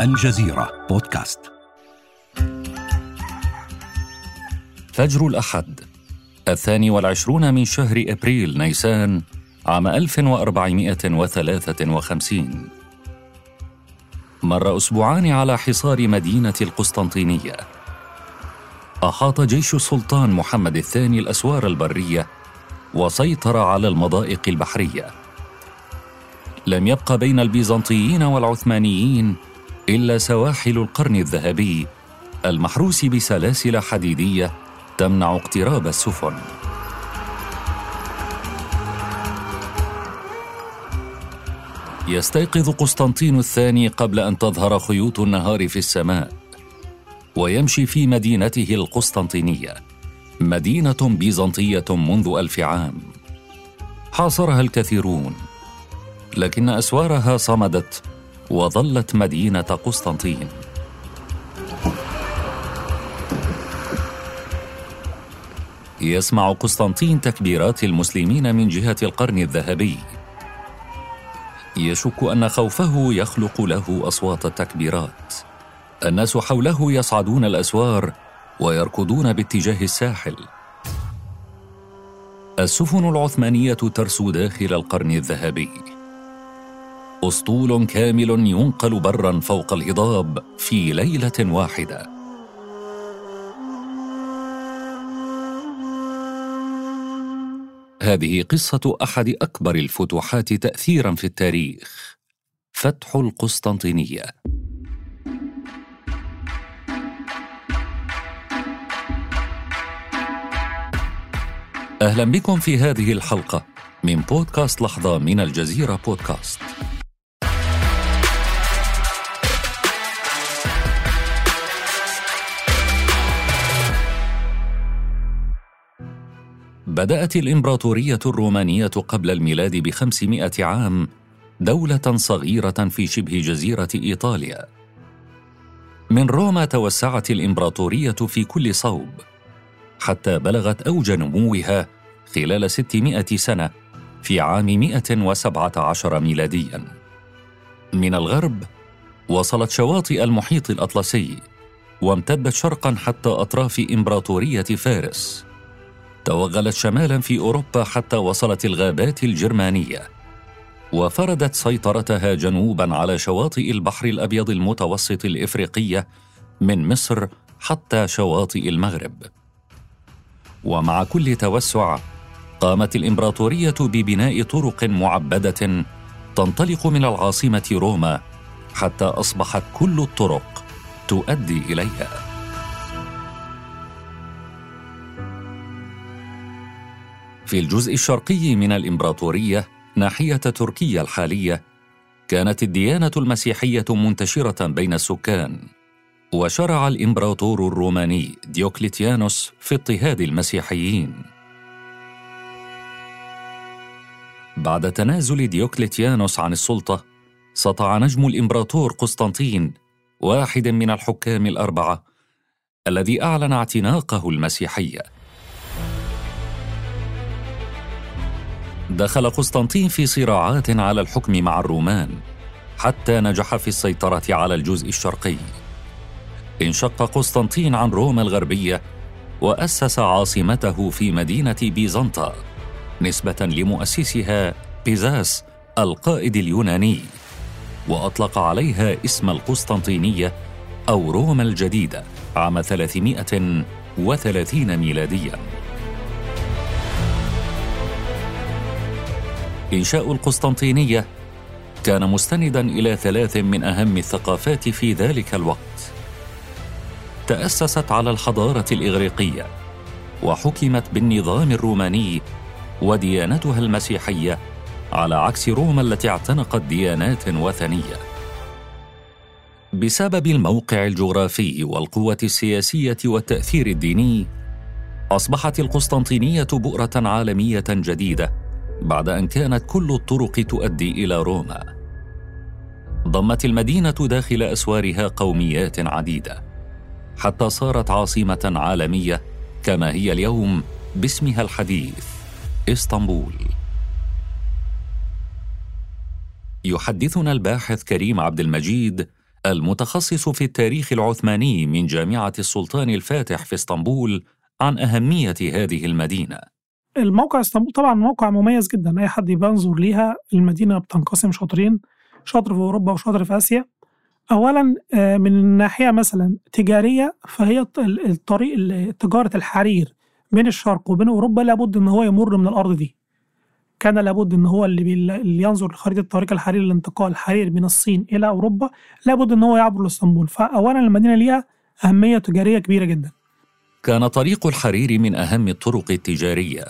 الجزيرة بودكاست. فجر الأحد الثاني والعشرون من شهر أبريل نيسان عام 1453 مر أسبوعان على حصار مدينة القسطنطينية. أحاط جيش السلطان محمد الثاني الأسوار البرية وسيطر على المضائق البحرية. لم يبق بين البيزنطيين والعثمانيين إلا سواحل القرن الذهبي المحروس بسلاسل حديدية تمنع اقتراب السفن. يستيقظ قسطنطين الثاني قبل أن تظهر خيوط النهار في السماء ويمشي في مدينته القسطنطينية مدينة بيزنطية منذ ألف عام. حاصرها الكثيرون لكن أسوارها صمدت وظلت مدينة قسطنطين. يسمع قسطنطين تكبيرات المسلمين من جهة القرن الذهبي. يشك أن خوفه يخلق له أصوات التكبيرات. الناس حوله يصعدون الأسوار ويركضون باتجاه الساحل. السفن العثمانية ترسو داخل القرن الذهبي. أسطول كامل ينقل برا فوق الهضاب في ليلة واحدة. هذه قصة أحد أكبر الفتوحات تاثيرا في التاريخ. فتح القسطنطينية. أهلا بكم في هذه الحلقة من بودكاست لحظة من الجزيرة بودكاست. بدأت الإمبراطورية الرومانية قبل الميلاد بخمسمائة عام دولة صغيرة في شبه جزيرة إيطاليا. من روما توسعت الإمبراطورية في كل صوب، حتى بلغت أوج نموها خلال 600 سنة في عام 117 ميلادياً. من الغرب وصلت شواطئ المحيط الأطلسي، وامتدت شرقاً حتى أطراف إمبراطورية فارس. توغلت شمالا في أوروبا حتى وصلت الغابات الجرمانية. وفردت سيطرتها جنوبا على شواطئ البحر الأبيض المتوسط الإفريقية من مصر حتى شواطئ المغرب. ومع كل توسع قامت الإمبراطورية ببناء طرق معبدة تنطلق من العاصمة روما حتى أصبحت كل الطرق تؤدي إليها. في الجزء الشرقي من الإمبراطورية ناحية تركيا الحالية كانت الديانة المسيحية منتشرة بين السكان وشرع الإمبراطور الروماني ديوكليتيانوس في اضطهاد المسيحيين. بعد تنازل ديوكليتيانوس عن السلطة سطع نجم الإمبراطور قسطنطين واحد من الحكام الأربعة الذي أعلن اعتناقه المسيحية. دخل قسطنطين في صراعات على الحكم مع الرومان حتى نجح في السيطرة على الجزء الشرقي. انشق قسطنطين عن روما الغربية وأسس عاصمته في مدينة بيزنطة نسبة لمؤسسها بيزاس القائد اليوناني. وأطلق عليها اسم القسطنطينية أو روما الجديدة عام 330 ميلاديا. إنشاء القسطنطينية كان مستندا إلى ثلاث من أهم الثقافات في ذلك الوقت. تأسست على الحضارة الإغريقية، وحكمت بالنظام الروماني وديانتها المسيحية على عكس روما التي اعتنقت ديانات وثنية بسبب الموقع الجغرافي والقوة السياسية والتأثير الديني أصبحت القسطنطينية بؤرة عالمية جديدة بعد أن كانت كل الطرق تؤدي إلى روما. ضمت المدينة داخل أسوارها قوميات عديدة حتى صارت عاصمة عالمية كما هي اليوم باسمها الحديث إسطنبول. يحدثنا الباحث كريم عبد المجيد المتخصص في التاريخ العثماني من جامعة السلطان الفاتح في إسطنبول عن أهمية هذه المدينة. الموقع اسطنبول طبعا موقع مميز جدا. أي حد بينظر ليها المدينة بتنقسم شاطرين شاطر في أوروبا وشاطر في آسيا. أولا آه، من ناحية مثلا تجارية فهي الطريق تجارة الحرير بين الشرق وبين أوروبا لابد إن هو يمر من الأرض دي. كان لابد إن هو اللي, اللي ينظر لخريطة طريق الحرير للانتقال حرير من الصين إلى أوروبا لابد إن هو يعبر لإسطنبول. فاولا المدينة ليها أهمية تجارية كبيرة جدا. كان طريق الحرير من أهم الطرق التجارية.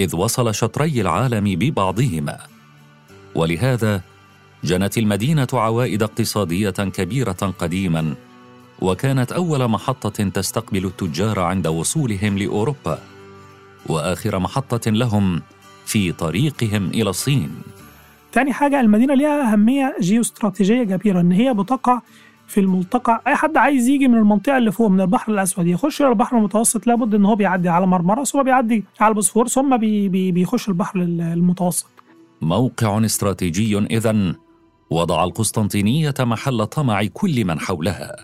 إذ وصل شطري العالم ببعضهما ولهذا جنت المدينة عوائد اقتصادية كبيرة قديما وكانت أول محطة تستقبل التجار عند وصولهم لأوروبا وآخر محطة لهم في طريقهم إلى الصين. تاني حاجة المدينة ليها أهمية جيوستراتيجية كبيرة إن هي بتقع في الملتقى. أي حد عايز يجي من المنطقة اللي فوق من البحر الأسود يخش إلى البحر المتوسط لابد إن هو بيعدي على مرمرة ثم بيعدي على البوسفور ثم بي بي بيخش البحر المتوسط. موقع استراتيجي إذا وضع القسطنطينية محل طمع كل من حولها.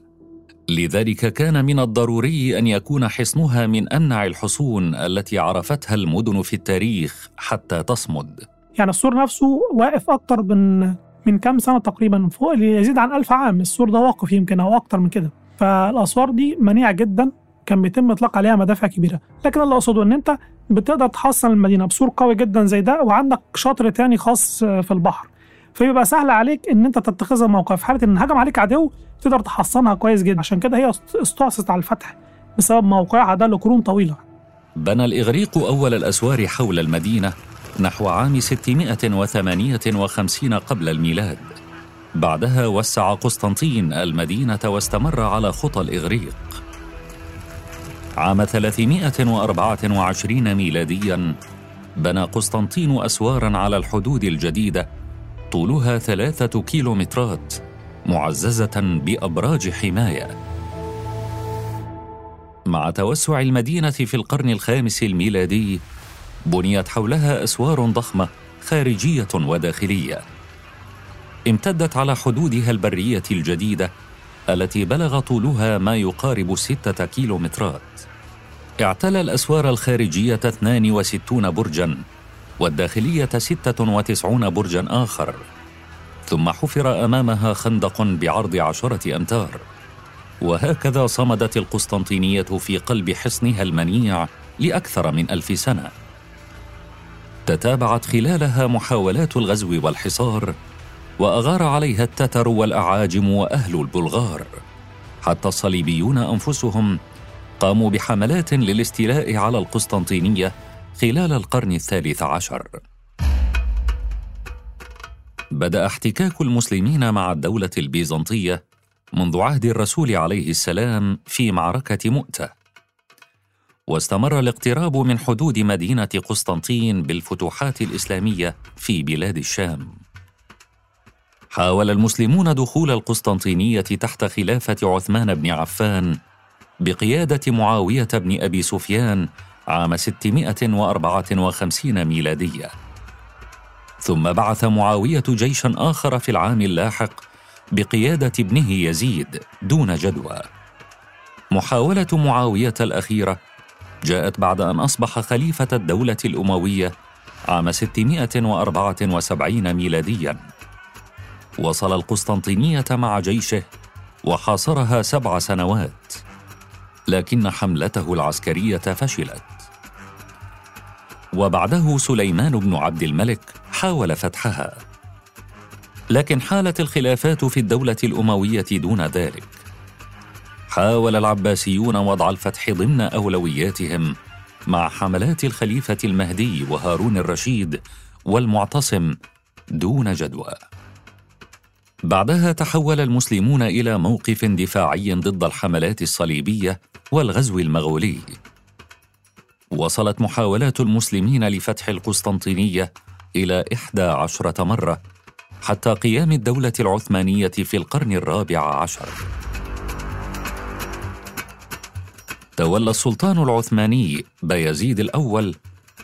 لذلك كان من الضروري أن يكون حصنها من امنع الحصون التي عرفتها المدن في التاريخ حتى تصمد. يعني السور نفسه واقف أكتر من من كام سنة تقريبا فوق يزيد عن ألف عام. السور ده واقف يمكن أو أكتر من كده. فالأسوار دي منيعة جدا كان بيتم إطلاق عليها مدافع كبيرة، لكن اللي أقصده إن أنت بتقدر تحصن المدينة بسور قوي جدا زي ده وعندك شاطر تاني خاص في البحر. فيبقى سهل عليك إن أنت تتخذها موقع في حالة إن هجم عليك عدو تقدر تحصنها كويس جدا. عشان كده هي استعصت على الفتح بسبب موقعها ده لقرون طويلة. بنى الإغريق أول الأسوار حول المدينة نحو عام 658 قبل الميلاد. بعدها وسع قسطنطين المدينة واستمر على خطى الإغريق. عام 324 ميلاديا بنى قسطنطين أسوارا على الحدود الجديدة طولها ثلاثة كيلومترات معززة بأبراج حماية. مع توسع المدينة في القرن الخامس الميلادي بنيت حولها أسوار ضخمة خارجية وداخلية. امتدت على حدودها البرية الجديدة التي بلغ طولها ما يقارب ستة كيلومترات. اعتلى الأسوار الخارجية 62 برجاً والداخلية 96 برجا آخر. ثم حفر أمامها خندق بعرض عشرة أمتار. وهكذا صمدت القسطنطينية في قلب حصنها المنيع لأكثر من ألف سنة. تتابعت خلالها محاولات الغزو والحصار وأغار عليها التتر والأعاجم وأهل البلغار. حتى الصليبيون أنفسهم قاموا بحملات للاستيلاء على القسطنطينية خلال القرن الثالث عشر. بدأ احتكاك المسلمين مع الدولة البيزنطية منذ عهد الرسول عليه السلام في معركة مؤتة. واستمر الاقتراب من حدود مدينة قسطنطين بالفتوحات الإسلامية في بلاد الشام. حاول المسلمون دخول القسطنطينية تحت خلافة عثمان بن عفان بقيادة معاوية بن أبي سفيان عام 654 ميلادية. ثم بعث معاوية جيشا آخر في العام اللاحق بقيادة ابنه يزيد دون جدوى. محاولة معاوية الأخيرة جاءت بعد أن أصبح خليفة الدولة الأموية عام 674 ميلاديا. وصل القسطنطينية مع جيشه وحاصرها سبع سنوات لكن حملته العسكرية فشلت. وبعده سليمان بن عبد الملك حاول فتحها. لكن حالت الخلافات في الدولة الأموية دون ذلك. حاول العباسيون وضع الفتح ضمن أولوياتهم مع حملات الخليفة المهدي وهارون الرشيد والمعتصم دون جدوى بعدها تحول المسلمون إلى موقف دفاعي ضد الحملات الصليبية والغزو المغولي وصلت محاولات المسلمين لفتح القسطنطينية إلى إحدى عشرة مرة حتى قيام الدولة العثمانية في القرن الرابع عشر. تولى السلطان العثماني بايزيد الأول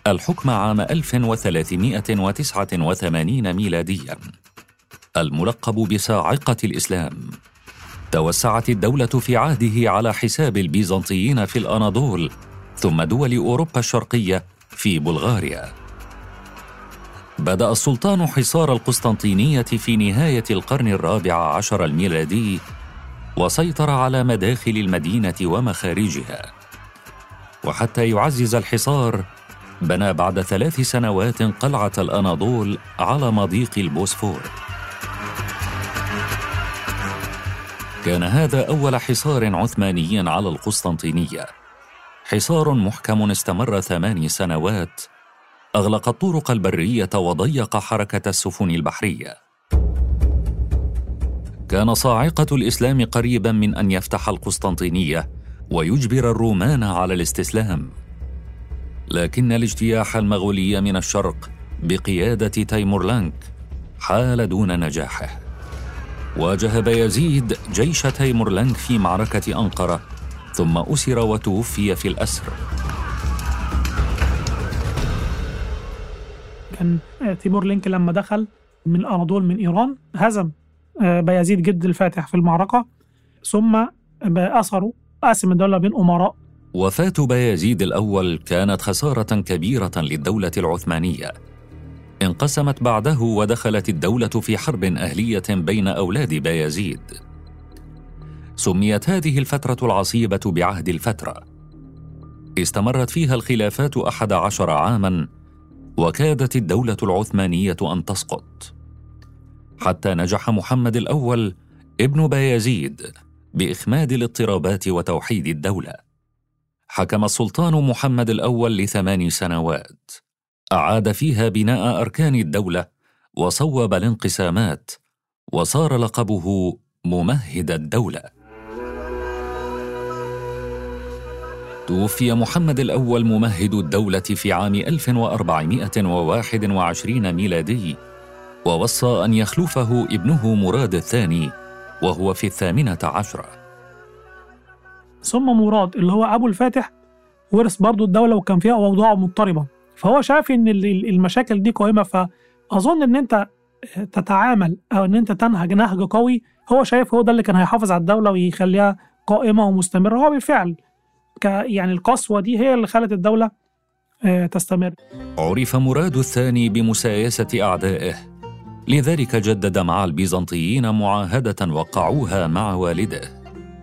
الحكم عام 1389 ميلاديا. الملقب بصاعقة الإسلام. توسعت الدولة في عهده على حساب البيزنطيين في الأناضول ثم دول أوروبا الشرقية في بلغاريا. بدأ السلطان حصار القسطنطينية في نهاية القرن الرابع عشر الميلادي وسيطر على مداخل المدينة ومخارجها. وحتى يعزز الحصار بنى بعد ثلاث سنوات قلعة الأناضول على مضيق البوسفور. كان هذا أول حصار عثماني على القسطنطينية. حصار محكم استمر ثماني سنوات أغلق الطرق البرية وضيق حركة السفن البحرية. كان صاعقة الإسلام قريبا من أن يفتح القسطنطينية ويجبر الرومان على الاستسلام. لكن الاجتياح المغولي من الشرق بقيادة تيمورلانك حال دون نجاحه. واجه بايزيد جيش تيمورلانك في معركة أنقرة ثم أسر وتوفي في الأسر. كان تيمور لينك لما دخل من الأناضول من إيران هزم آه، بايزيد جد الفاتح في المعركة. ثم أسروا قاسم الدولة بين أمراء. وفاة بايزيد الأول كانت خسارة كبيرة للدولة العثمانية. انقسمت بعده ودخلت الدولة في حرب أهلية بين أولاد بايزيد سميت هذه الفترة العصيبة بعهد الفترة. استمرت فيها الخلافات أحد عشر عاماً وكادت الدولة العثمانية أن تسقط. حتى نجح محمد الأول ابن بايزيد بإخماد الاضطرابات وتوحيد الدولة. حكم السلطان محمد الأول لثمان سنوات. أعاد فيها بناء أركان الدولة وصوب الانقسامات وصار لقبه ممهد الدولة. توفي محمد الأول ممهد الدولة في عام 1421 ميلادي ووصى أن يخلفه ابنه مراد الثاني وهو في الثامنة عشرة. ثم مراد اللي هو أبو الفاتح ورث برضه الدولة وكان فيها أوضاع مضطربة. فهو شاف إن المشاكل دي قائمة فأظن إن أنت تتعامل أو إن أنت تنهج نهج قوي. هو شايف هو ده اللي كان هيحافظ على الدولة ويخليها قائمة ومستمرة. هو بالفعل يعني القسوة دي هي اللي خلت الدولة آه، تستمر. عرف مراد الثاني بمسايسة أعدائه. لذلك جدد مع البيزنطيين معاهدة وقعوها مع والده.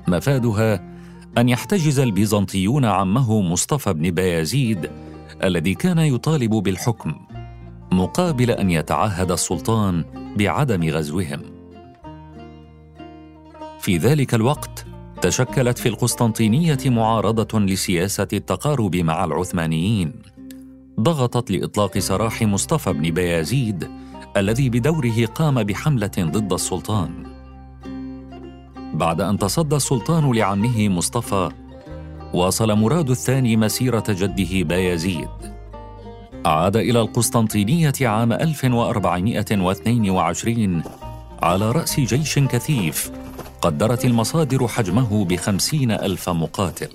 مفادها أن يحتجز البيزنطيون عمه مصطفى بن بايزيد الذي كان يطالب بالحكم مقابل أن يتعهد السلطان بعدم غزوهم. في ذلك الوقت تشكلت في القسطنطينية معارضة لسياسة التقارب مع العثمانيين. ضغطت لإطلاق سراح مصطفى بن بيازيد الذي بدوره قام بحملة ضد السلطان. بعد أن تصدى السلطان لعمه مصطفى واصل مراد الثاني مسيرة جده بايزيد عاد إلى القسطنطينية عام 1422 على رأس جيش كثيف قدرت المصادر حجمه بخمسين ألف مقاتل.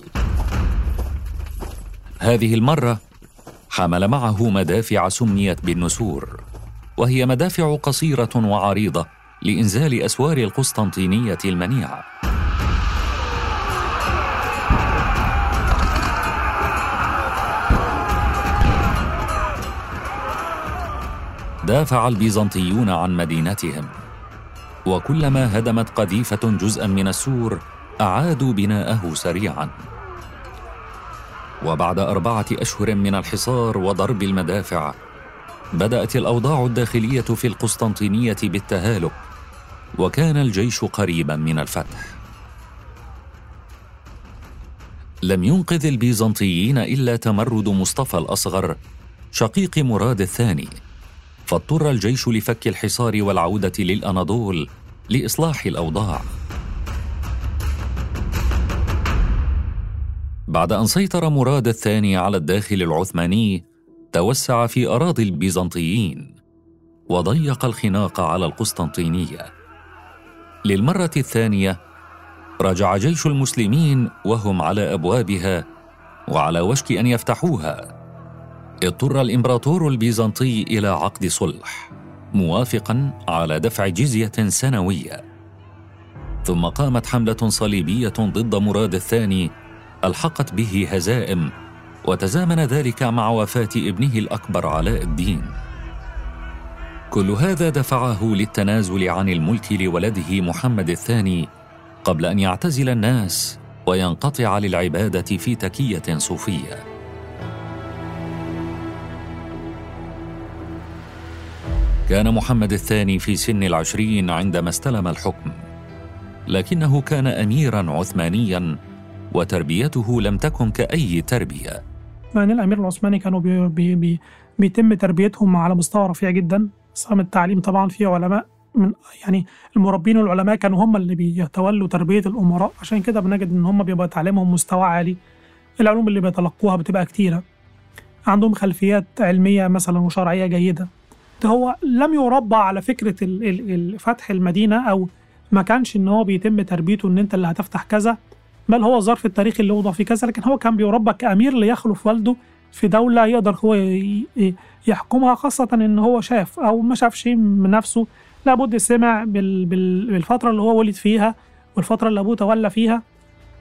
هذه المرة حمل معه مدافع سميت بالنسور. وهي مدافع قصيرة وعريضة لإنزال أسوار القسطنطينية المنيعة. دافع البيزنطيون عن مدينتهم وكلما هدمت قذيفة جزءا من السور أعادوا بناءه سريعا. وبعد أربعة أشهر من الحصار وضرب المدافع بدأت الأوضاع الداخلية في القسطنطينية بالتهالك وكان الجيش قريبا من الفتح. لم ينقذ البيزنطيين إلا تمرد مصطفى الأصغر شقيق مراد الثاني. فاضطر الجيش لفك الحصار والعودة للأناضول لإصلاح الأوضاع. بعد أن سيطر مراد الثاني على الداخل العثماني توسع في أراضي البيزنطيين وضيق الخناق على القسطنطينية. للمرة الثانية رجع جيش المسلمين وهم على أبوابها وعلى وشك أن يفتحوها. اضطر الإمبراطور البيزنطي إلى عقد صلح موافقا على دفع جزية سنوية. ثم قامت حملة صليبية ضد مراد الثاني ألحقت به هزائم وتزامن ذلك مع وفاة ابنه الأكبر علاء الدين. كل هذا دفعه للتنازل عن الملك لولده محمد الثاني قبل أن يعتزل الناس وينقطع للعبادة في تكية صوفية. كان محمد الثاني في سن العشرين عندما استلم الحكم لكنه كان اميرا عثمانيا وتربيته لم تكن كأي تربية. يعني الأمير العثماني كانوا بي بي بي بيتم تربيتهم على مستوى رفيع جدا. نظام التعليم طبعا فيه علماء من يعني المربين والعلماء كانوا هم اللي بيتولوا تربية الأمراء. عشان كده بنجد إن هم بيبقى تعليمهم مستوى عالي. العلوم اللي بيتلقوها بتبقى كتيرة. عندهم خلفيات علمية مثلا وشرعية جيدة. هو لم يربى على فكرة فتح المدينة أو ما كانش إن هو بيتم تربيته إن أنت اللي هتفتح كذا. بل هو الظرف التاريخي اللي وضع في كذا لكن هو كان بيربى كأمير ليخلف والده في دولة يقدر هو يحكمها خاصة إن هو شاف أو ما شافش من نفسه. لابد سمع بالفترة اللي هو ولد فيها والفترة اللي أبوه تولى فيها.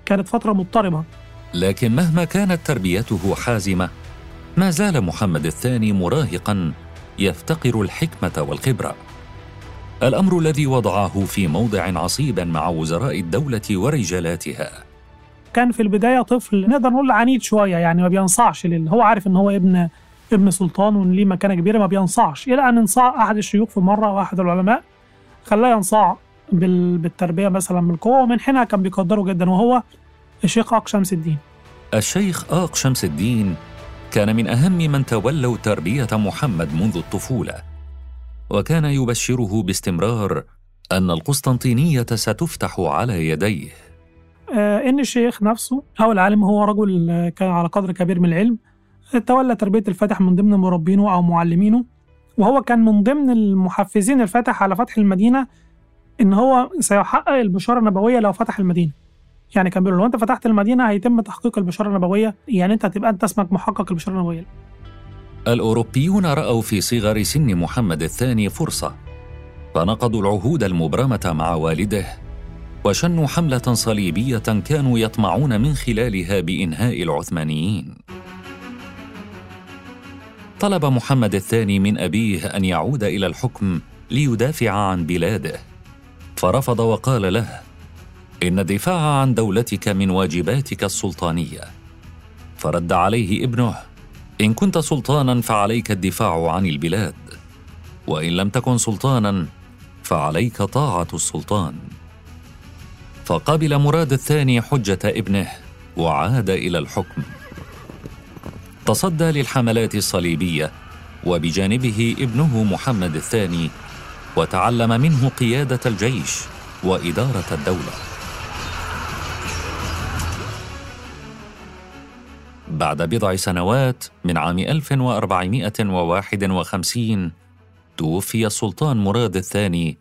كانت فترة مضطربة. لكن مهما كانت تربيته حازمة ما زال محمد الثاني مراهقا يفتقر الحكمة والخبرة. الأمر الذي وضعه في موضع عصيب مع وزراء الدولة ورجالاتها. كان في البداية طفل نقدر نقول عنيد شوية يعني ما بينصعش لل... هو عارف إن هو ابن ابن سلطان وإن ليه مكانة كبيرة ما بينصعش إلى أن انصاع أحد الشيوخ في مرة واحد العلماء خلاه ينصاع بالتربية مثلا بالقوه ومن حينها كان بيقدره جدا وهو الشيخ آق شمس الدين. الشيخ آق شمس الدين كان من أهم من تولوا تربية محمد منذ الطفولة وكان يبشره باستمرار أن القسطنطينية ستفتح على يديه. آه إن الشيخ نفسه أو العالم هو رجل كان على قدر كبير من العلم تولى تربية الفاتح من ضمن مربينه أو معلمينه وهو كان من ضمن المحفزين الفاتح على فتح المدينة إن هو سيحقق البشارة النبوية لو فتح المدينة. يعني كان بيقول لو أنت فتحت المدينة هيتم تحقيق البشارة النبوية يعني أنت هتبقى أنت اسمك محقق البشارة النبوية. الأوروبيون رأوا في صغر سن محمد الثاني فرصة فنقضوا العهود المبرمة مع والده وشنوا حملة صليبية كانوا يطمعون من خلالها بإنهاء العثمانيين. طلب محمد الثاني من أبيه أن يعود إلى الحكم ليدافع عن بلاده. فرفض وقال له إن الدفاع عن دولتك من واجباتك السلطانية. فرد عليه ابنه إن كنت سلطانا فعليك الدفاع عن البلاد وإن لم تكن سلطانا فعليك طاعة السلطان. فقبل مراد الثاني حجة ابنه وعاد إلى الحكم. تصدى للحملات الصليبية وبجانبه ابنه محمد الثاني وتعلم منه قيادة الجيش وإدارة الدولة. بعد بضع سنوات من عام 1451 توفي السلطان مراد الثاني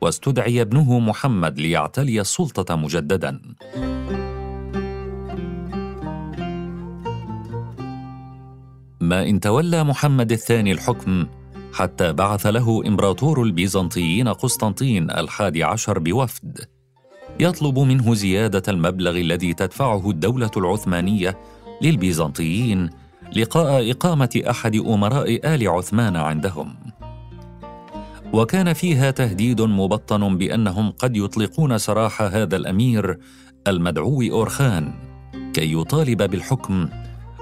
واستدعي ابنه محمد ليعتلي السلطة مجددا. ما إن تولى محمد الثاني الحكم حتى بعث له إمبراطور البيزنطيين قسطنطين الحادي عشر بوفد. يطلب منه زيادة المبلغ الذي تدفعه الدولة العثمانية للبيزنطيين لقاء إقامة أحد أمراء آل عثمان عندهم. وكان فيها تهديد مبطن بأنهم قد يطلقون سراح هذا الأمير المدعو أورخان كي يطالب بالحكم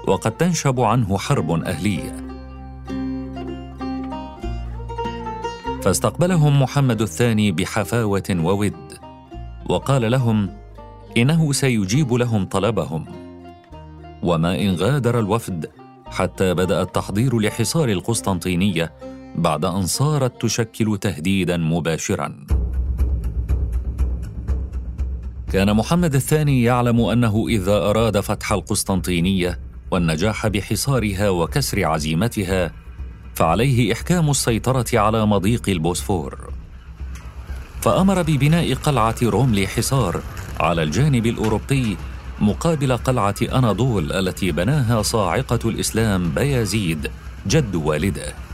وقد تنشب عنه حرب أهلية. فاستقبلهم محمد الثاني بحفاوة وود وقال لهم إنه سيجيب لهم طلبهم. وما إن غادر الوفد حتى بدأ التحضير لحصار القسطنطينية بعد أن صارت تشكل تهديدا مباشرا. كان محمد الثاني يعلم أنه إذا أراد فتح القسطنطينية والنجاح بحصارها وكسر عزيمتها فعليه إحكام السيطرة على مضيق البوسفور. فأمر ببناء قلعة روملي حصار على الجانب الأوروبي مقابل قلعة أناضول التي بناها صاعقة الإسلام بيازيد جد والده.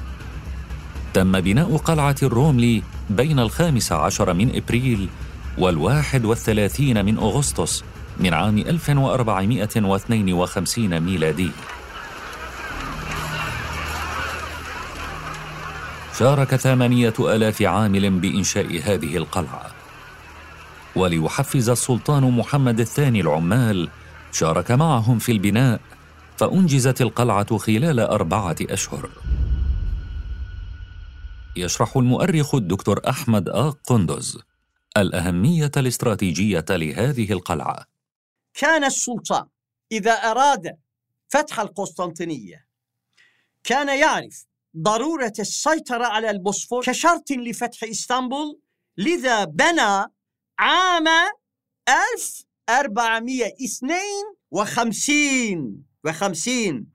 تم بناء قلعة الروملي بين الخامس عشر من إبريل والواحد والثلاثين من أغسطس من عام 1452 ميلادي. شارك ثمانية آلاف عامل بإنشاء هذه القلعة. وليحفز السلطان محمد الثاني العمال شارك معهم في البناء فأنجزت القلعة خلال أربعة أشهر. يشرح المؤرخ الدكتور أحمد آق قندز الأهمية الاستراتيجية لهذه القلعة. كان السلطان إذا أراد فتح القسطنطينية كان يعرف ضرورة السيطرة على البوسفور كشرط لفتح إسطنبول لذا بنى عام 1452 وخمسين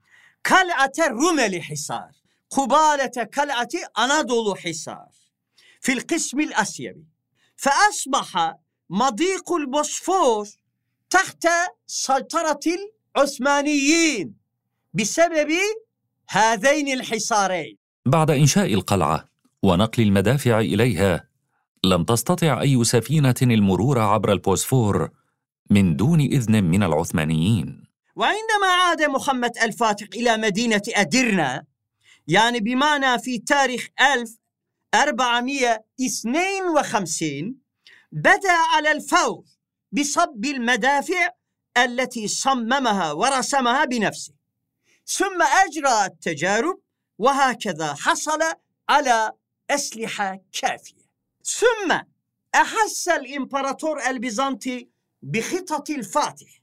قلعة الرمل حصار قبالة قلعة أناضول حصار في القسم الأسيوي فأصبح مضيق البوسفور تحت سيطرة العثمانيين بسبب هذين الحصارين. بعد إنشاء القلعة ونقل المدافع إليها لم تستطع أي سفينة المرور عبر البوسفور من دون إذن من العثمانيين. وعندما عاد محمد الفاتح إلى مدينة أدرنا يعني بمعنى في تاريخ 1452 بدأ على الفور بصب المدافع التي صممها ورسمها بنفسه. ثم أجرى التجارب وهكذا حصل على أسلحة كافية. ثم أحس الإمبراطور البيزنطي بخطط الفاتح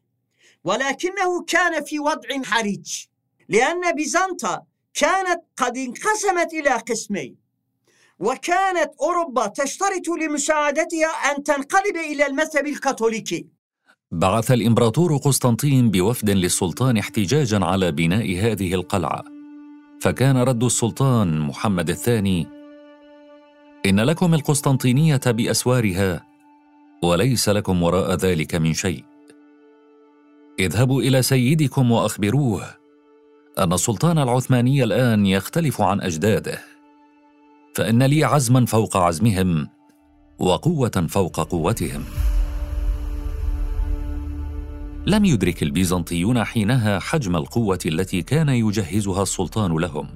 ولكنه كان في وضع حرج لأن بيزنطة كانت قد انقسمت إلى قسمين. وكانت أوروبا تشترط لمساعدتها أن تنقلب إلى المذهب الكاثوليكي. بعث الإمبراطور قسطنطين بوفد للسلطان احتجاجا على بناء هذه القلعة. فكان رد السلطان محمد الثاني إن لكم القسطنطينية بأسوارها وليس لكم وراء ذلك من شيء. اذهبوا إلى سيدكم وأخبروه أن السلطان العثماني الآن يختلف عن أجداده فإن لي عزما فوق عزمهم وقوة فوق قوتهم. لم يدرك البيزنطيون حينها حجم القوة التي كان يجهزها السلطان لهم.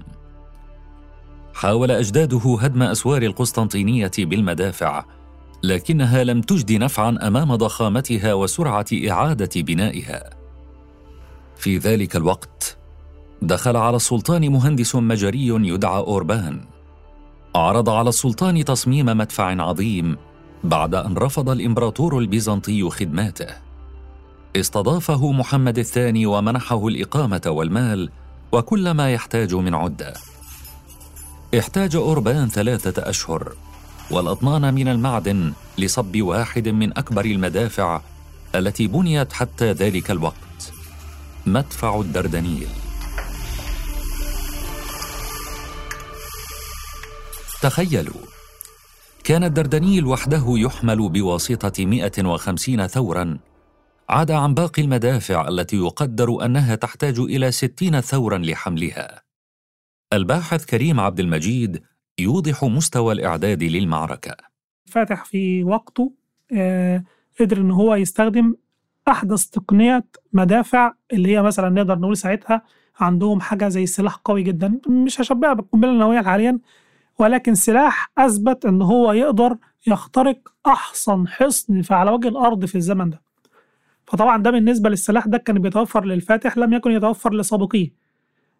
حاول أجداده هدم أسوار القسطنطينية بالمدافع لكنها لم تجد نفعا أمام ضخامتها وسرعة إعادة بنائها. في ذلك الوقت دخل على السلطان مهندس مجري يدعى أوربان. عرض على السلطان تصميم مدفع عظيم بعد أن رفض الإمبراطور البيزنطي خدماته. استضافه محمد الثاني ومنحه الإقامة والمال وكل ما يحتاج من عدة. احتاج أوربان ثلاثة أشهر والأطنان من المعدن لصب واحد من أكبر المدافع التي بنيت حتى ذلك الوقت. مدفع الدردنيل. تخيلوا كان الدردنيل وحده يحمل بواسطة 150 ثورا عدا عن باقي المدافع التي يقدر أنها تحتاج إلى 60 ثورا لحملها. الباحث كريم عبد المجيد يوضح مستوى الإعداد للمعركة. فاتح في وقته آه قدر إن هو يستخدم أحدث تقنية مدافع اللي هي مثلا نقدر نقول ساعتها عندهم حاجة زي سلاح قوي جدا مش هشبهها بالقنبلة النووية حاليا ولكن سلاح أثبت إن هو يقدر يخترق أحسن حصن على وجه الأرض في الزمن ده فطبعا ده بالنسبة للسلاح ده كان بيتوفر للفاتح لم يكن يتوفر لسابقيه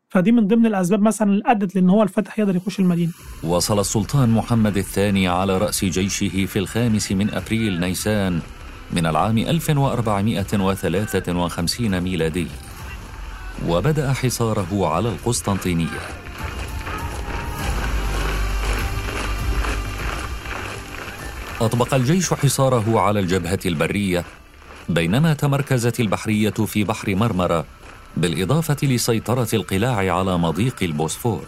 فدي من ضمن الأسباب مثلا اللي أدت لإن هو الفتح يقدر يخش المدينة. وصل السلطان محمد الثاني على رأس جيشه في الخامس من أبريل نيسان من العام 1453 ميلادي وبدأ حصاره على القسطنطينية. أطبق الجيش حصاره على الجبهة البرية بينما تمركزت البحرية في بحر مرمرة بالإضافة لسيطرة القلاع على مضيق البوسفور.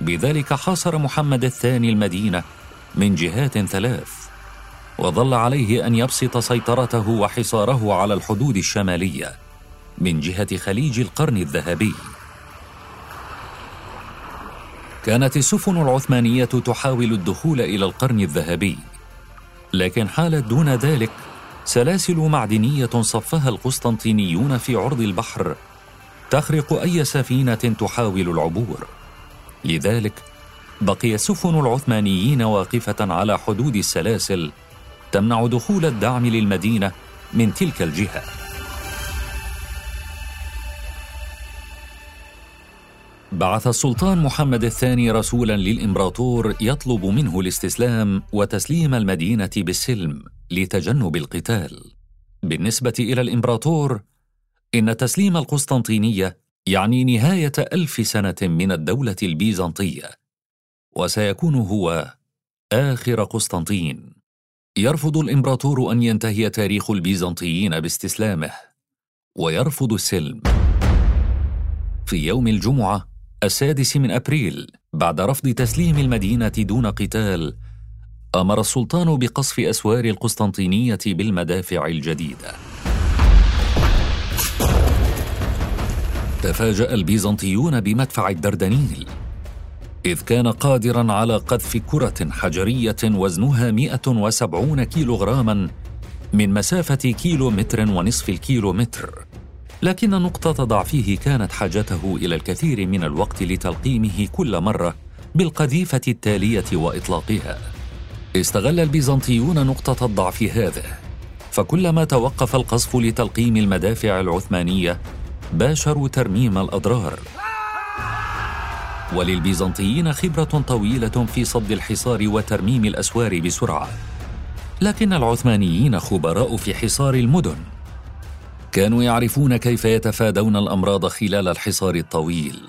بذلك حاصر محمد الثاني المدينة من جهات ثلاث وظل عليه أن يبسط سيطرته وحصاره على الحدود الشمالية من جهة خليج القرن الذهبي. كانت السفن العثمانية تحاول الدخول إلى القرن الذهبي لكن حالت دون ذلك سلاسل معدنية صفها القسطنطينيون في عرض البحر تخرق أي سفينة تحاول العبور. لذلك بقي سفن العثمانيين واقفة على حدود السلاسل تمنع دخول الدعم للمدينة من تلك الجهة. بعث السلطان محمد الثاني رسولا للإمبراطور يطلب منه الاستسلام وتسليم المدينة بالسلم لتجنب القتال. بالنسبة إلى الإمبراطور إن تسليم القسطنطينية يعني نهاية ألف سنة من الدولة البيزنطية وسيكون هو آخر قسطنطين. يرفض الإمبراطور أن ينتهي تاريخ البيزنطيين باستسلامه ويرفض السلم. في يوم الجمعة السادس من أبريل بعد رفض تسليم المدينة دون قتال أمر السلطان بقصف أسوار القسطنطينية بالمدافع الجديدة. تفاجأ البيزنطيون بمدفع الدردنيل إذ كان قادرا على قذف كرة حجرية وزنها 170 كيلوغراما من مسافة كيلو متر ونصف الكيلو متر لكن نقطة ضعفه كانت حاجته إلى الكثير من الوقت لتلقيمه كل مرة بالقذيفة التالية وإطلاقها. استغل البيزنطيون نقطة الضعف هذه فكلما توقف القصف لتلقيم المدافع العثمانية باشروا ترميم الأضرار. وللبيزنطيين خبرة طويلة في صد الحصار وترميم الأسوار بسرعة لكن العثمانيين خبراء في حصار المدن. كانوا يعرفون كيف يتفادون الأمراض خلال الحصار الطويل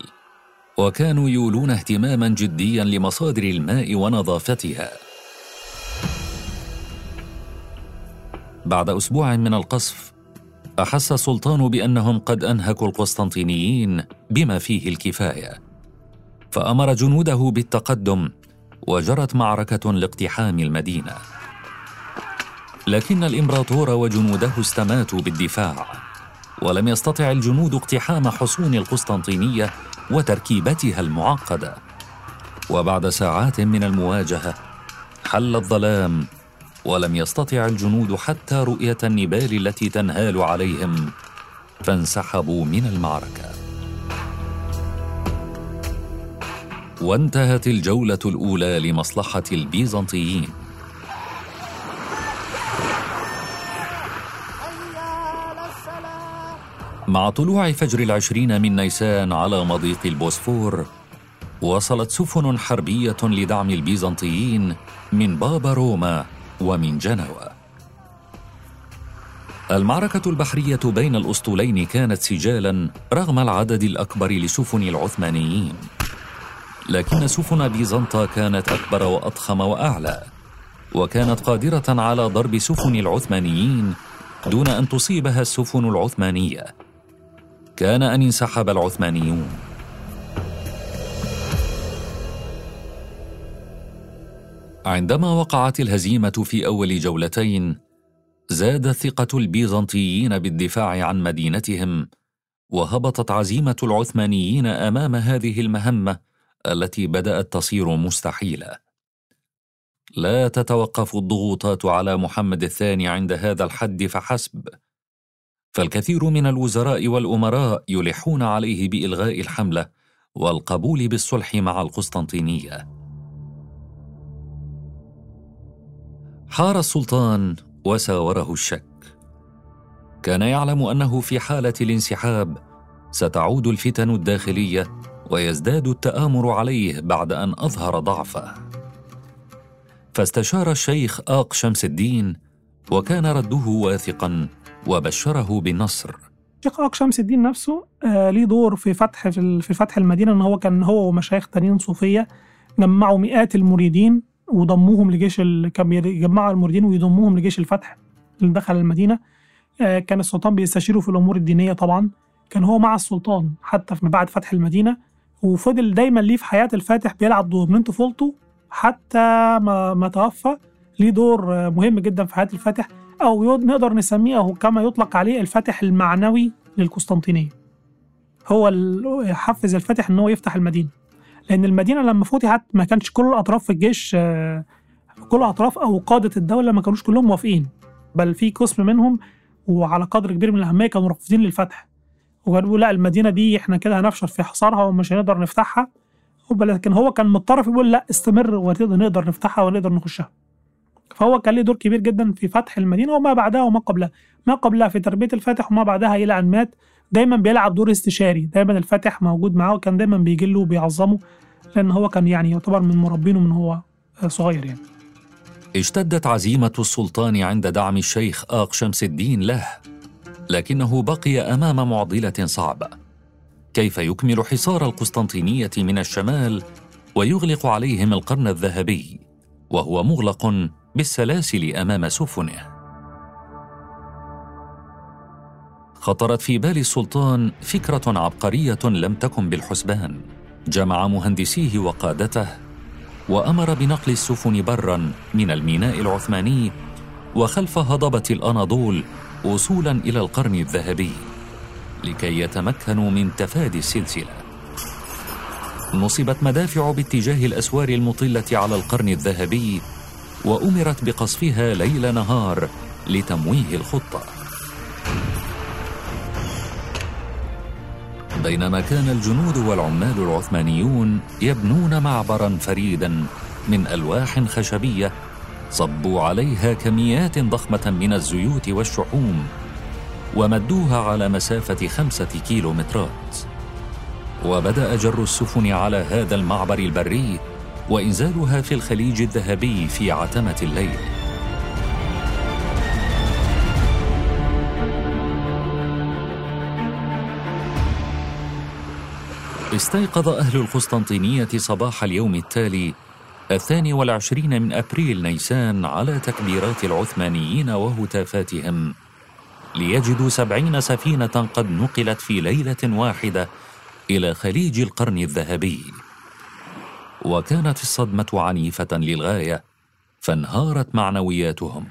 وكانوا يولون اهتماما جديا لمصادر الماء ونظافتها. بعد أسبوع من القصف أحس السلطان بأنهم قد أنهكوا القسطنطينيين بما فيه الكفاية. فأمر جنوده بالتقدم وجرت معركة لاقتحام المدينة. لكن الامبراطور وجنوده استماتوا بالدفاع ولم يستطع الجنود اقتحام حصون القسطنطينية وتركيبتها المعقدة. وبعد ساعات من المواجهة حل الظلام ولم يستطع الجنود حتى رؤية النبال التي تنهال عليهم فانسحبوا من المعركة. وانتهت الجولة الأولى لمصلحة البيزنطيين. مع طلوع فجر العشرين من نيسان على مضيق البوسفور وصلت سفن حربية لدعم البيزنطيين من بابا روما ومن جنوة المعركة البحرية بين الأسطولين كانت سجالا رغم العدد الأكبر لسفن العثمانيين. لكن سفن بيزنطة كانت أكبر وأضخم وأعلى وكانت قادرة على ضرب سفن العثمانيين دون أن تصيبها السفن العثمانية. كان أن انسحب العثمانيون. عندما وقعت الهزيمة في أول جولتين زادت ثقة البيزنطيين بالدفاع عن مدينتهم وهبطت عزيمة العثمانيين أمام هذه المهمة التي بدأت تصير مستحيلة. لا تتوقف الضغوطات على محمد الثاني عند هذا الحد فحسب. فالكثير من الوزراء والأمراء يلحون عليه بإلغاء الحملة والقبول بالصلح مع القسطنطينية. حار السلطان وساوره الشك. كان يعلم أنه في حالة الانسحاب ستعود الفتن الداخلية ويزداد التآمر عليه بعد أن أظهر ضعفه. فاستشار الشيخ آق شمس الدين وكان رده واثقا وبشره بالنصر آق شمس الدين نفسه آه ليه دور في فتح في فتح المدينة إن هو كان هو ومشايخ تانيين صوفية جمعوا مئات المريدين وضموهم لجيش ال... كان بيجمعوا المريدين ويضموهم لجيش الفتح اللي دخل المدينة. آه كان السلطان بيستشيره في الأمور الدينية طبعا. كان هو مع السلطان حتى بعد فتح المدينة. وفضل دايما ليه في حياة الفاتح بيلعب دور. من طفولته حتى ما ما توفى ليه دور آه، مهم جدا في حياة الفاتح. أو نقدر نسميه كما يطلق عليه الفتح المعنوي للقسطنطينية. هو حفز الفتح إن هو يفتح المدينة. لأن المدينة لما فتحت ما كانش كل الأطراف في الجيش آه، كل أطراف أو قادة الدولة ما كانوش كلهم موافقين. بل في قسم منهم وعلى قدر كبير من الأهمية كانوا رافضين للفتح. وقالوا لا المدينة دي إحنا كده هنفشل في حصارها ومش هنقدر نفتحها. لكن هو كان متطرف يقول لا استمر ونقدر نفتحها ونقدر نخشها. فهو كان له دور كبير جدا في فتح المدينة وما بعدها وما قبلها. ما قبلها في تربية الفاتح وما بعدها إلى أن مات دايما بيلعب دور استشاري. دايما الفاتح موجود معاه وكان دايما بيجي له وبيعظمه لأن هو كان يعني يعتبر من مربينه من هو صغير يعني. اشتدت عزيمة السلطان عند دعم الشيخ آق شمس الدين له لكنه بقي أمام معضلة صعبة. كيف يكمل حصار القسطنطينية من الشمال ويغلق عليهم القرن الذهبي؟ وهو مغلق بالسلاسل أمام سفنه. خطرت في بال السلطان فكرة عبقرية لم تكن بالحسبان. جمع مهندسيه وقادته وأمر بنقل السفن برا من الميناء العثماني وخلف هضبة الأناضول وصولا إلى القرن الذهبي لكي يتمكنوا من تفادي السلسلة. نصبت مدافع باتجاه الأسوار المطلة على القرن الذهبي وأمرت بقصفها ليل نهار لتمويه الخطة. بينما كان الجنود والعمال العثمانيون يبنون معبرا فريدا من ألواح خشبية صبوا عليها كميات ضخمة من الزيوت والشحوم ومدوها على مسافة خمسة كيلومترات. وبدأ جر السفن على هذا المعبر البري وإنزالها في الخليج الذهبي في عتمة الليل. استيقظ أهل القسطنطينية صباح اليوم التالي الثاني والعشرين من أبريل نيسان على تكبيرات العثمانيين وهتافاتهم ليجدوا سبعين سفينة قد نقلت في ليلة واحدة إلى خليج القرن الذهبي. وكانت الصدمة عنيفة للغاية فانهارت معنوياتهم.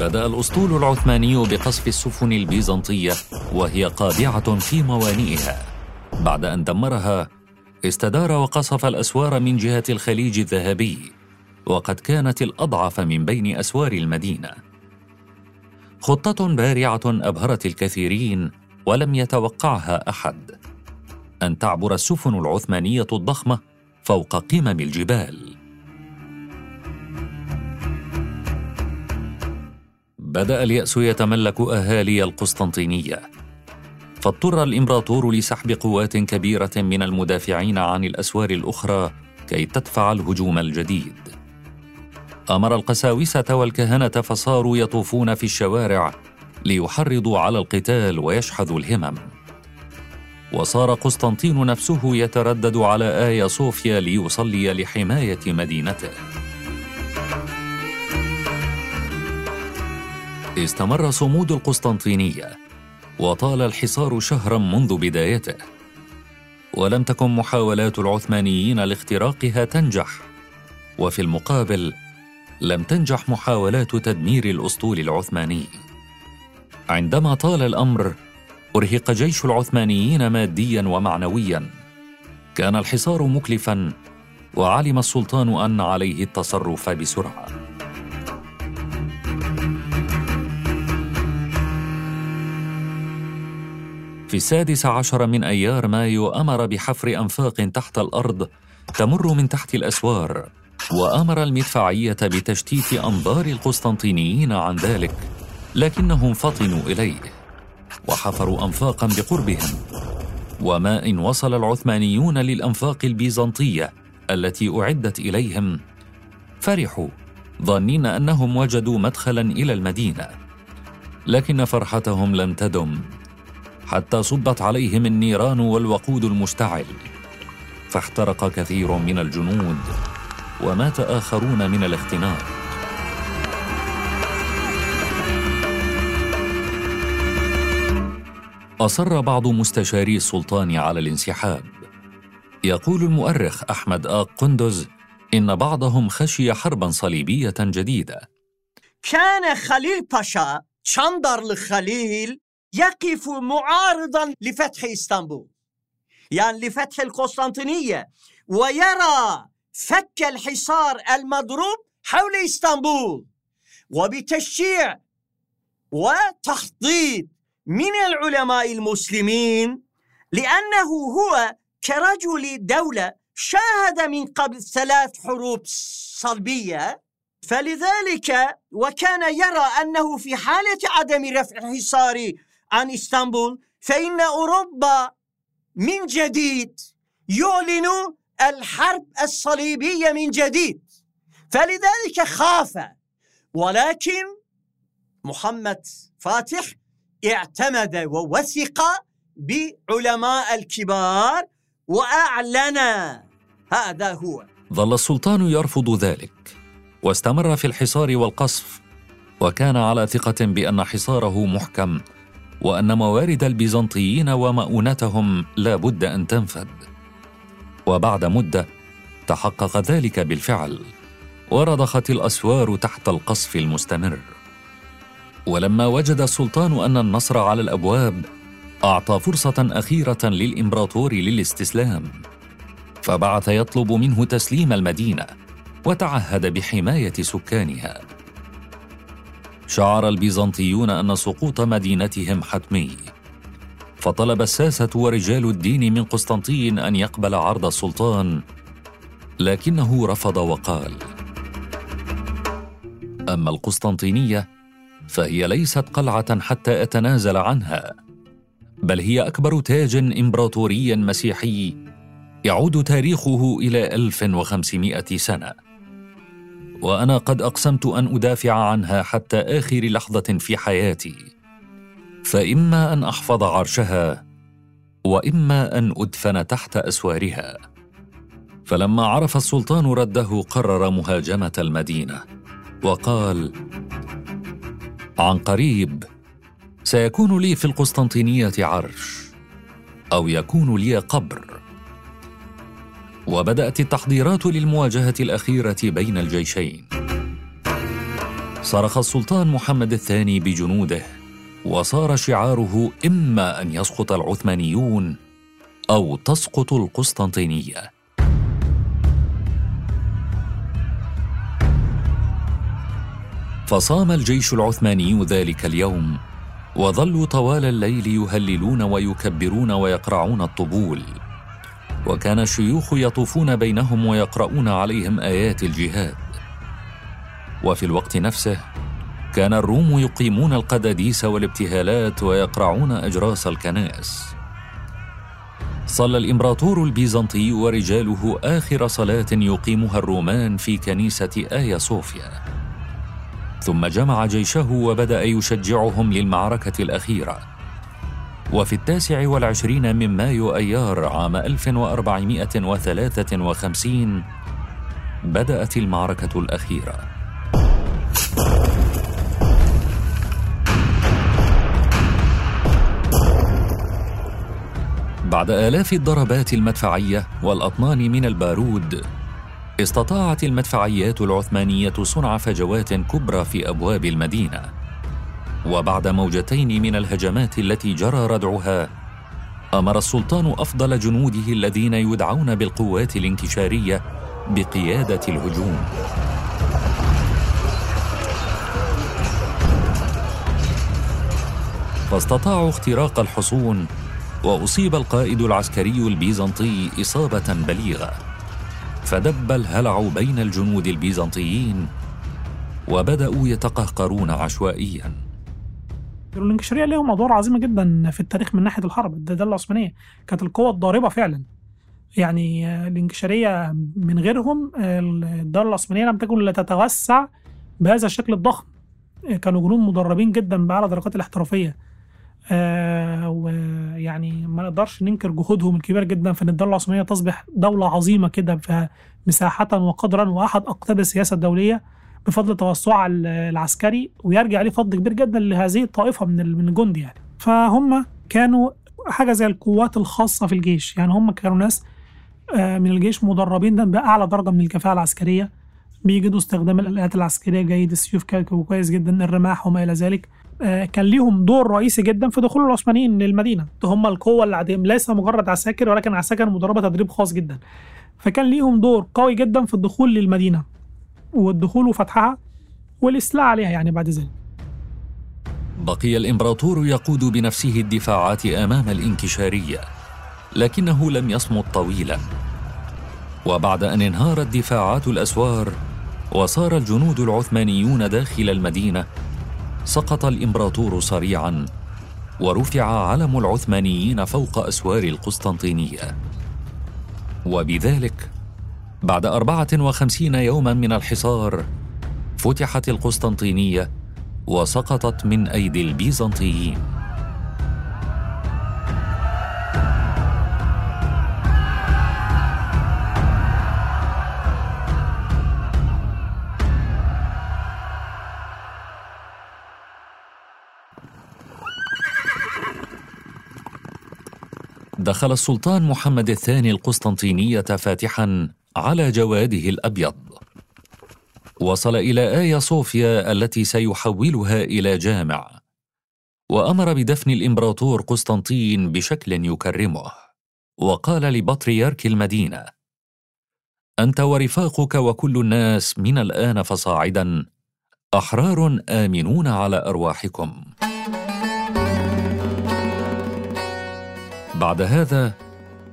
بدأ الأسطول العثماني بقصف السفن البيزنطية وهي قادعة في موانئها. بعد أن دمرها استدار وقصف الأسوار من جهة الخليج الذهبي وقد كانت الأضعف من بين أسوار المدينة. خطة بارعة أبهرت الكثيرين ولم يتوقعها أحد. أن تعبر السفن العثمانية الضخمة فوق قمم الجبال. بدأ اليأس يتملك أهالي القسطنطينية. فاضطر الإمبراطور لسحب قوات كبيرة من المدافعين عن الأسوار الأخرى كي تدفع الهجوم الجديد. أمر القساوسة والكهنة فصاروا يطوفون في الشوارع ليحرضوا على القتال ويشحذوا الهمم. وصار قسطنطين نفسه يتردد على آيا صوفيا ليصلي لحماية مدينته. استمر صمود القسطنطينية وطال الحصار شهرا منذ بدايته ولم تكن محاولات العثمانيين لاختراقها تنجح وفي المقابل لم تنجح محاولات تدمير الأسطول العثماني عندما طال الأمر أرهق جيش العثمانيين ماديا ومعنويا. كان الحصار مكلفا وعلم السلطان أن عليه التصرف بسرعة. في السادس عشر من أيار مايو أمر بحفر أنفاق تحت الأرض تمر من تحت الأسوار وأمر المدفعية بتشتيت أنظار القسطنطينيين عن ذلك لكنهم فطنوا إليه. وحفروا أنفاقا بقربهم. وما ان وصل العثمانيون للأنفاق البيزنطية التي أعدت إليهم. فرحوا ظانين أنهم وجدوا مدخلا إلى المدينة. لكن فرحتهم لم تدم حتى صبت عليهم النيران والوقود المشتعل. فاحترق كثير من الجنود ومات آخرون من الاختناق. أصر بعض مستشاري السلطان على الانسحاب. يقول المؤرخ أحمد آق قندز إن بعضهم خشي حربا صليبية جديدة. كان خليل باشا شندر الخليل يقف معارضا لفتح إسطنبول. يعني لفتح القسطنطينية ويرى فك الحصار المضروب حول إسطنبول. وبتشجيع وتخطيط من العلماء المسلمين لأنه هو كرجل دولة شاهد من قبل ثلاث حروب صلبية. فلذلك وكان يرى أنه في حالة عدم رفع الحصار عن إسطنبول فإن أوروبا من جديد يعلن الحرب الصليبية من جديد. فلذلك خاف. ولكن محمد فاتح اعتمد ووثق بعلماء الكبار وأعلن. هذا هو. ظل السلطان يرفض ذلك واستمر في الحصار والقصف وكان على ثقة بأن حصاره محكم وأن موارد البيزنطيين ومؤونتهم لا بد أن تنفذ وبعد مدة تحقق ذلك بالفعل ورضخت الأسوار تحت القصف المستمر. ولما وجد السلطان أن النصر على الأبواب أعطى فرصة أخيرة للإمبراطور للاستسلام. فبعث يطلب منه تسليم المدينة وتعهد بحماية سكانها. شعر البيزنطيون أن سقوط مدينتهم حتمي. فطلب الساسة ورجال الدين من قسطنطين أن يقبل عرض السلطان لكنه رفض وقال أما القسطنطينية فهي ليست قلعة حتى أتنازل عنها بل هي أكبر تاج إمبراطوري مسيحي يعود تاريخه إلى 1500 سنة. وأنا قد أقسمت أن أدافع عنها حتى آخر لحظة في حياتي. فإما أن أحفظ عرشها وإما أن أدفن تحت أسوارها. فلما عرف السلطان رده قرر مهاجمة المدينة وقال عن قريب سيكون لي في القسطنطينية عرش أو يكون لي قبر. وبدأت التحضيرات للمواجهة الأخيرة بين الجيشين. صرخ السلطان محمد الثاني بجنوده وصار شعاره إما أن يسقط العثمانيون أو تسقط القسطنطينية. فصام الجيش العثماني ذلك اليوم وظلوا طوال الليل يهللون ويكبرون ويقرعون الطبول. وكان الشيوخ يطوفون بينهم ويقرؤون عليهم آيات الجهاد. وفي الوقت نفسه كان الروم يقيمون القداديس والابتهالات ويقرعون أجراس الكنائس. صلى الإمبراطور البيزنطي ورجاله آخر صلاة يقيمها الرومان في كنيسة آيا صوفيا. ثم جمع جيشه وبدأ يشجعهم للمعركة الأخيرة. وفي التاسع والعشرين من مايو أيار عام 1453 بدأت المعركة الأخيرة. بعد آلاف الضربات المدفعية والأطنان من البارود استطاعت المدفعيات العثمانية صنع فجوات كبرى في أبواب المدينة. وبعد موجتين من الهجمات التي جرى ردعها أمر السلطان أفضل جنوده الذين يدعون بالقوات الانكشارية بقيادة الهجوم. فاستطاعوا اختراق الحصون وأصيب القائد العسكري البيزنطي إصابة بليغة. فدب الهلع بين الجنود البيزنطيين وبدأوا يتقهقرون عشوائيا. الانكشاريه لهم ادوار عظيمه جدا في التاريخ من ناحية الحرب. الدولة العثمانيه كانت القوة الضاربة فعلا. يعني الانكشاريه من غيرهم الدولة العثمانية لم تكن لتتوسع بهذا الشكل الضخم. كانوا جنود مدربين جدا بأعلى درجات الاحترافية. آه ويعني ما نقدرش ننكر جهودهم الكبير جدا في إن الدولة العثمانيه تصبح دولة عظيمة كده مساحه وقدرا وأحد اقطاب السياسة الدولية بفضل توسعها العسكري ويرجع ليه فضل كبير جدا لهذه الطائفة من من الجند يعني. فهم كانوا حاجة زي القوات الخاصة في الجيش يعني هم كانوا ناس آه من الجيش مدربين باعلى درجة من الكفاءة العسكرية بيجدوا استخدام الآلات العسكرية جيد السيوف كويس جدا الرماح وما إلى ذلك. كان ليهم دور رئيسي جدا في دخول العثمانيين للمدينة. هم القوة العاديه ليس مجرد عساكر ولكن عساكر مدربه تدريب خاص جدا. فكان ليهم دور قوي جدا في الدخول للمدينة والدخول وفتحها والاستيلاء عليها يعني بعد ذلك. بقي الإمبراطور يقود بنفسه الدفاعات أمام الانكشارية لكنه لم يصمت طويلا. وبعد أن انهارت دفاعات الأسوار وصار الجنود العثمانيون داخل المدينة سقط الإمبراطور سريعا ورفع علم العثمانيين فوق أسوار القسطنطينية. وبذلك بعد أربعة وخمسين يوما من الحصار فتحت القسطنطينية وسقطت من أيدي البيزنطيين. دخل السلطان محمد الثاني القسطنطينيه فاتحا على جواده الأبيض. وصل إلى ايا صوفيا التي سيحولها إلى جامع وأمر بدفن الإمبراطور قسطنطين بشكل يكرمه. وقال لبطريرك المدينة أنت ورفاقك وكل الناس من الآن فصاعدا أحرار آمنون على أرواحكم. بعد هذا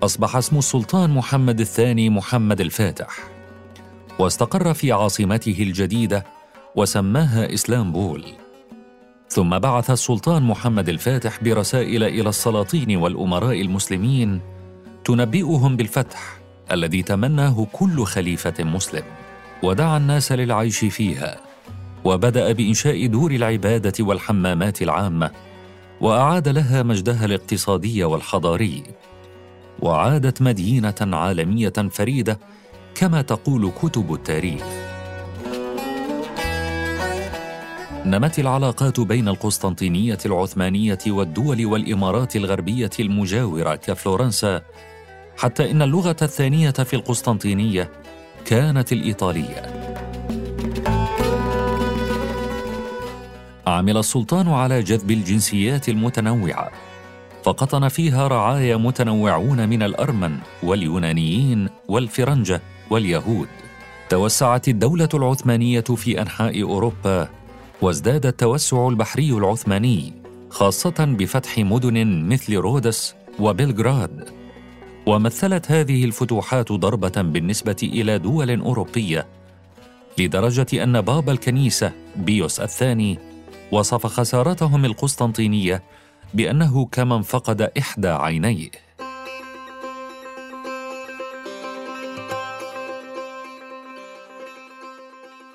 أصبح اسم السلطان محمد الثاني محمد الفاتح واستقر في عاصمته الجديدة وسماها إسلامبول. ثم بعث السلطان محمد الفاتح برسائل إلى السلاطين والأمراء المسلمين تنبئهم بالفتح الذي تمناه كل خليفة مسلم ودعا الناس للعيش فيها وبدأ بإنشاء دور العبادة والحمامات العامة وأعاد لها مجدها الاقتصادي والحضاري. وعادت مدينة عالمية فريدة كما تقول كتب التاريخ. نمت العلاقات بين القسطنطينية العثمانية والدول والإمارات الغربية المجاورة كفلورنسا حتى إن اللغة الثانية في القسطنطينية كانت الإيطالية. عمل السلطان على جذب الجنسيات المتنوعة فقطن فيها رعايا متنوعون من الأرمن واليونانيين والفرنجة واليهود. توسعت الدولة العثمانية في أنحاء أوروبا وازداد التوسع البحري العثماني خاصة بفتح مدن مثل رودس وبلغراد. ومثلت هذه الفتوحات ضربة بالنسبة إلى دول أوروبية لدرجة أن باب الكنيسة بيوس الثاني وصف خسارتهم القسطنطينية بأنه كمن فقد إحدى عينيه.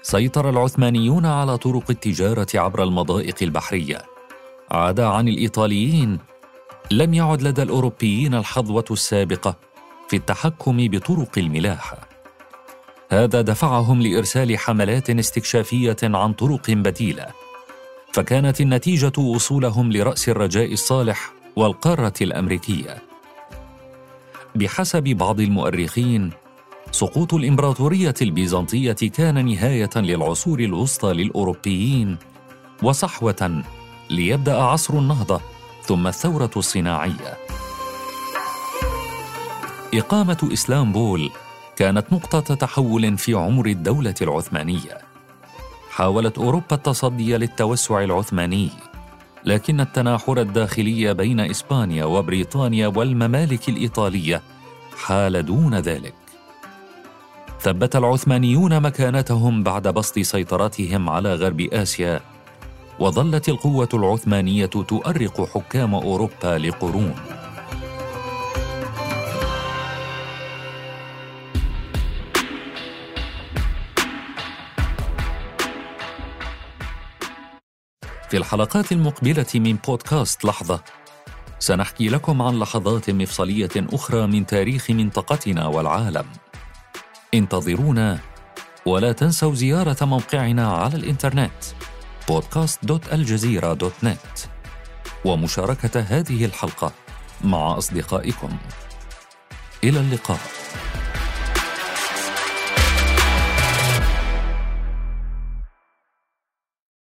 سيطر العثمانيون على طرق التجارة عبر المضائق البحرية. عدا عن الإيطاليين. لم يعد لدى الأوروبيين الحظوة السابقة في التحكم بطرق الملاحه هذا دفعهم لإرسال حملات استكشافية عن طرق بديلة. فكانت النتيجة وصولهم لرأس الرجاء الصالح والقارة الأمريكية. بحسب بعض المؤرخين سقوط الإمبراطورية البيزنطية كان نهاية للعصور الوسطى للأوروبيين وصحوة ليبدأ عصر النهضة ثم الثورة الصناعية. إقامة إسلامبول كانت نقطة تحول في عمر الدولة العثمانية. حاولت أوروبا التصدي للتوسع العثماني لكن التناحر الداخلي بين إسبانيا وبريطانيا والممالك الإيطالية حال دون ذلك. ثبت العثمانيون مكانتهم بعد بسط سيطرتهم على غرب آسيا وظلت القوة العثمانية تؤرق حكام أوروبا لقرون. في الحلقات المقبلة من بودكاست لحظة. سنحكي لكم عن لحظات مفصليه أخرى من تاريخ منطقتنا والعالم. انتظرونا ولا تنسوا زيارة موقعنا على الإنترنت podcast.aljazeera.net ومشاركة هذه الحلقة مع أصدقائكم. إلى اللقاء.